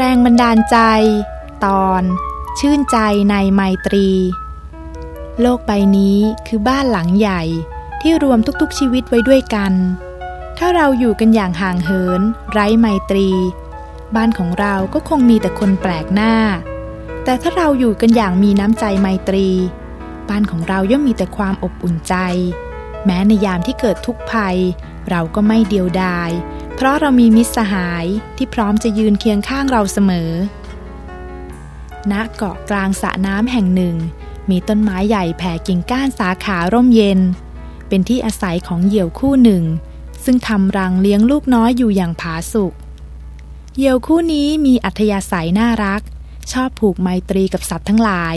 แรงบันดาลใจ ตอน ชื่นใจในไมตรี โลกใบนี้คือบ้านหลังใหญ่ที่รวมทุกๆชีวิตไว้ด้วยกัน ถ้าเราอยู่กันอย่างห่างเหิน ไร้ไมตรี บ้านของเราก็คงมีแต่คนแปลกหน้า แต่ถ้าเราอยู่กันอย่างมีน้ำใจไมตรี บ้านของเราย่อมมีแต่ความอบอุ่นใจ แม้ในยามที่เกิดทุกข์ภัย เราก็ไม่เดียวดาย เพราะเรามีมิตรสหายที่พร้อมจะยืนเคียงข้างเราเสมอ ณ เกาะกลางสระน้ำแห่งหนึ่ง มีต้นไม้ใหญ่แผ่กิ่งก้านสาขาร่มเย็น เป็นที่อาศัยของเหยี่ยวคู่หนึ่ง ซึ่งทำรังเลี้ยงลูกน้อยอยู่อย่างผาสุก เหยี่ยวคู่นี้มีอัธยาศัยน่ารัก ชอบผูกไมตรีกับสัตว์ทั้งหลาย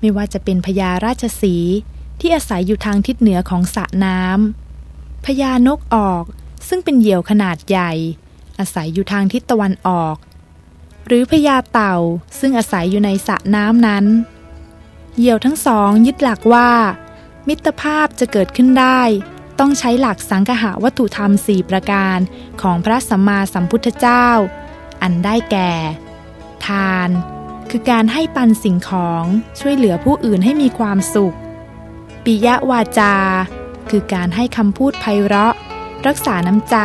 ไม่ว่าจะเป็นพญาราชสี ที่อาศัยอยู่ทางทิศเหนือของสระน้ำพญานกออกซึ่งเป็นเหยี่ยวขนาดใหญ่ อาศัยอยู่ทางทิศตะวันออก หรือพญาเต่าซึ่งอาศัยอยู่ในสระน้ำนั้น เหยี่ยวทั้งสองยึดหลักว่า มิตรภาพจะเกิดขึ้นได้ ต้องใช้หลักสังหะวัตถุธรรมสี่ประการของพระสัมมาสัมพุทธเจ้า อันได้แก่ ทาน คือการให้ปันสิ่งของช่วยเหลือผู้อื่นให้มีความสุข ปิยวาจา คือการให้คำพูดไพเราะ รักษาน้ำใจ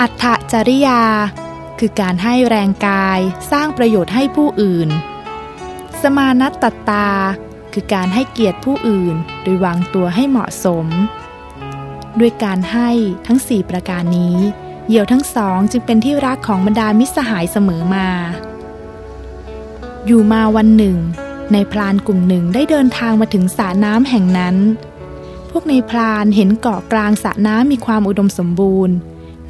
อัตถจริยา คือการให้แรงกายสร้างประโยชน์ให้ผู้อื่น สมานัตตตา คือการให้เกียรติผู้อื่น โดยวางตัวให้เหมาะสม ด้วยการให้ทั้งสี่ประการนี้ เหยี่ยวทั้งสองจึงเป็นที่รักของบรรดามิตรสหายเสมอมา อยู่มาวันหนึ่ง ในพรานกลุ่มหนึ่งได้เดินทางมาถึงสระน้ำแห่งนั้น พวกในพรานเห็นเกาะกลางสระน้ำมีความอุดมสมบูรณ์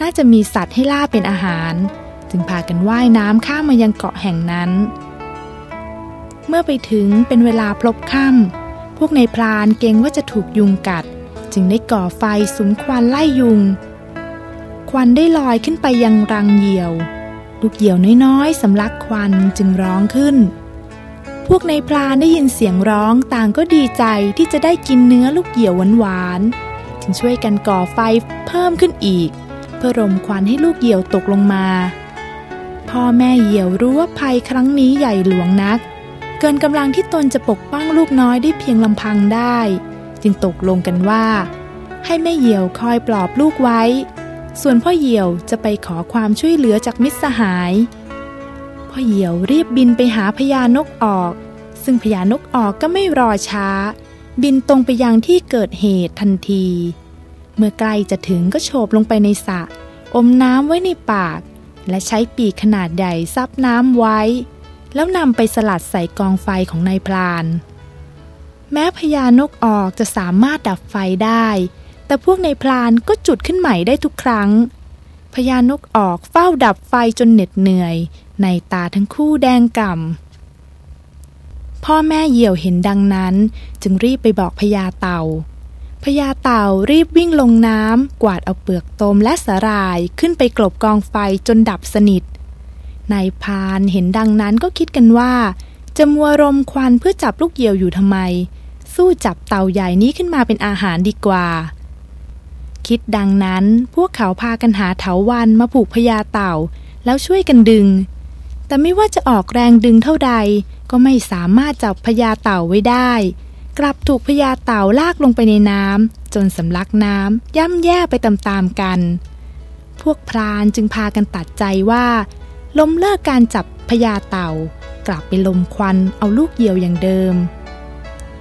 น่าจะมีสัตว์ให้ล่าเป็นอาหาร จึงพากันว่ายน้ำข้ามมายังเกาะแห่งนั้น เมื่อไปถึงเป็นเวลาพลบค่ำพวกในพรานเกรงว่าจะถูกยุงกัด จึงได้ก่อไฟสุมควันไล่ยุง ควันได้ลอยขึ้นไปยังรังเหยี่ยว ลูกเหยี่ยวน้อยๆสำลักควันจึงร้องขึ้น พวกในพรานได้ยินเสียงร้องต่างก็ดีใจที่จะได้กินเนื้อลูกเหยี่ยวหวานๆจึงช่วยกันก่อไฟเพิ่มขึ้นอีก เพื่อรมควันให้ลูกเหยี่ยวตกลงมา พ่อแม่เหยี่ยวรู้ว่าภัยครั้งนี้ใหญ่หลวงนัก เกินกำลังที่ตนจะปกป้องลูกน้อยได้เพียงลำพังได้ จึงตกลงกันว่า ให้แม่เหยี่ยวคอยปลอบลูกไว้ ส่วนพ่อเหยี่ยวจะไปขอความช่วยเหลือจากมิตรสหาย พ่อเหี่ยวรีบบินไปหาพญานกออก ซึ่งพญานกออกก็ไม่รอช้า บินตรงไปยังที่เกิดเหตุทันที เมื่อใกล้จะถึงก็โฉบลงไปในสระอมน้ำไว้ในปาก และใช้ปีกขนาดใหญ่ซับน้ำไว้ แล้วนำไปสลัดใส่กองไฟของนายพราน แม้พญานกออกจะสามารถดับไฟได้ แต่พวกนายพรานก็จุดขึ้นใหม่ได้ทุกครั้งพญานกออกเฝ้าดับไฟจนเหน็ดเหนื่อย ในตาทั้งคู่แดงก่ำ พ่อแม่เหยี่ยวเห็นดังนั้น จึงรีบไปบอกพญาเต่าพญาเต่ารีบวิ่งลงน้ำ กวาดเอาเปลือกตมและสาหร่ายขึ้นไปกลบกองไฟจนดับสนิท นายพานเห็นดังนั้นก็คิดกันว่า จะมัวรมควันเพื่อจับลูกเหยี่ยวอยู่ทำไม สู้จับเต่าใหญ่นี้ขึ้นมาเป็นอาหารดีกว่า คิดดังนั้นพวกเขาพากันหาเถาวันมาผูกพญาเต่า แล้วช่วยกันดึง แต่ไม่ว่าจะออกแรงดึงเท่าใด ก็ไม่สามารถจับพญาเต่าไว้ได้ กลับถูกพญาเต่าลากลงไปในน้ำจนสำลักน้ำย่ำแย่ไปตามๆกัน พวกพรานจึงพากันตัดใจว่า ล้มเลิกการจับพญาเต่า กลับไปลมควันเอาลูกเหยี่ยวอย่างเดิม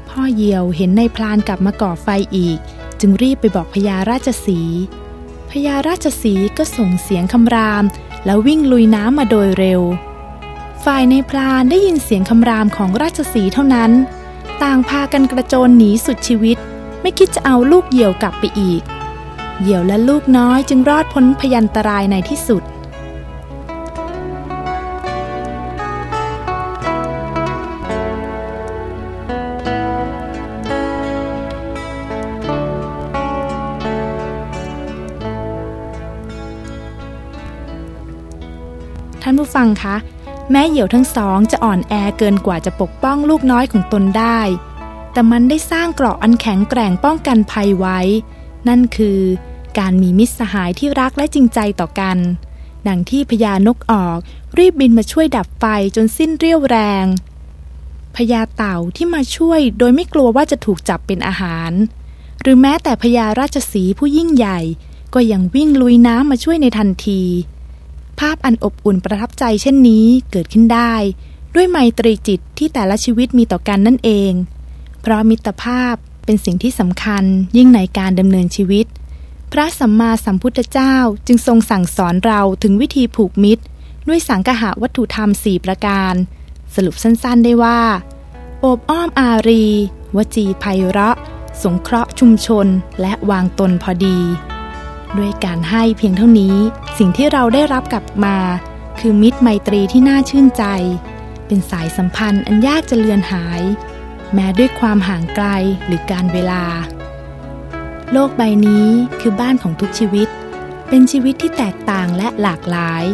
พ่อเหยี่ยวเห็นในพรานกลับมาก่อไฟอีก จึงรีบไปบอกพญาราชสีพญาราชสีก็ส่งเสียงคำราม แล้ววิ่งลุยน้ำมาโดยเร็ว ฝ่ายในพรานได้ยินเสียงคำรามของราชสีเท่านั้น ต่างพากันกระโจนหนีสุดชีวิต ไม่คิดจะเอาลูกเหยี่ยวกลับไปอีก เหยี่ยวและลูกน้อยจึงรอดพ้นพยันตรายในที่สุดท่านผู้ฟังคะ แม่เหยี่ยวทั้งสองจะอ่อนแอเกินกว่าจะปกป้องลูกน้อยของตนได้ แต่มันได้สร้างเกราะอันแข็งแกร่งป้องกันภัยไว้ นั่นคือการมีมิตรสหายที่รักและจริงใจต่อกัน ดังที่พญานกออกรีบบินมาช่วยดับไฟจนสิ้นเรี่ยวแรงพญาเต่าที่มาช่วยโดยไม่กลัวว่าจะถูกจับเป็นอาหาร หรือแม้แต่พญาราชสีผู้ยิ่งใหญ่ ก็ยังวิ่งลุยน้ำมาช่วยในทันที ภาพอันอบอุ่นประทับใจเช่นนี้เกิดขึ้นได้ ด้วยไมตรีจิตที่แต่ละชีวิตมีต่อกันนั่นเอง เพราะมิตรภาพเป็นสิ่งที่สำคัญยิ่งในการดำเนินชีวิต พระสัมมาสัมพุทธเจ้าจึงทรงสั่งสอนเราถึงวิธีผูกมิตร ด้วยสังหะวัตถุธรรมสี่ประการ สรุปสั้นๆได้ว่า โอบอ้อมอารี วจีไพเราะ สงเคราะห์ชุมชน และวางตนพอดี ด้วยการให้เพียงเท่านี้ สิ่งที่เราได้รับกลับมา คือมิตรไมตรีที่น่าชื่นใจ เป็นสายสัมพันธ์อันยากจะเลือนหาย แม้ด้วยความห่างไกลหรือการเวลา โลกใบนี้คือบ้านของทุกชีวิต เป็นชีวิตที่แตกต่างและหลากหลาย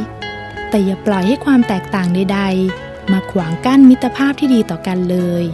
แต่อย่าปล่อยให้ความแตกต่างใดๆมาขวางกั้นมิตรภาพที่ดีต่อกันเลย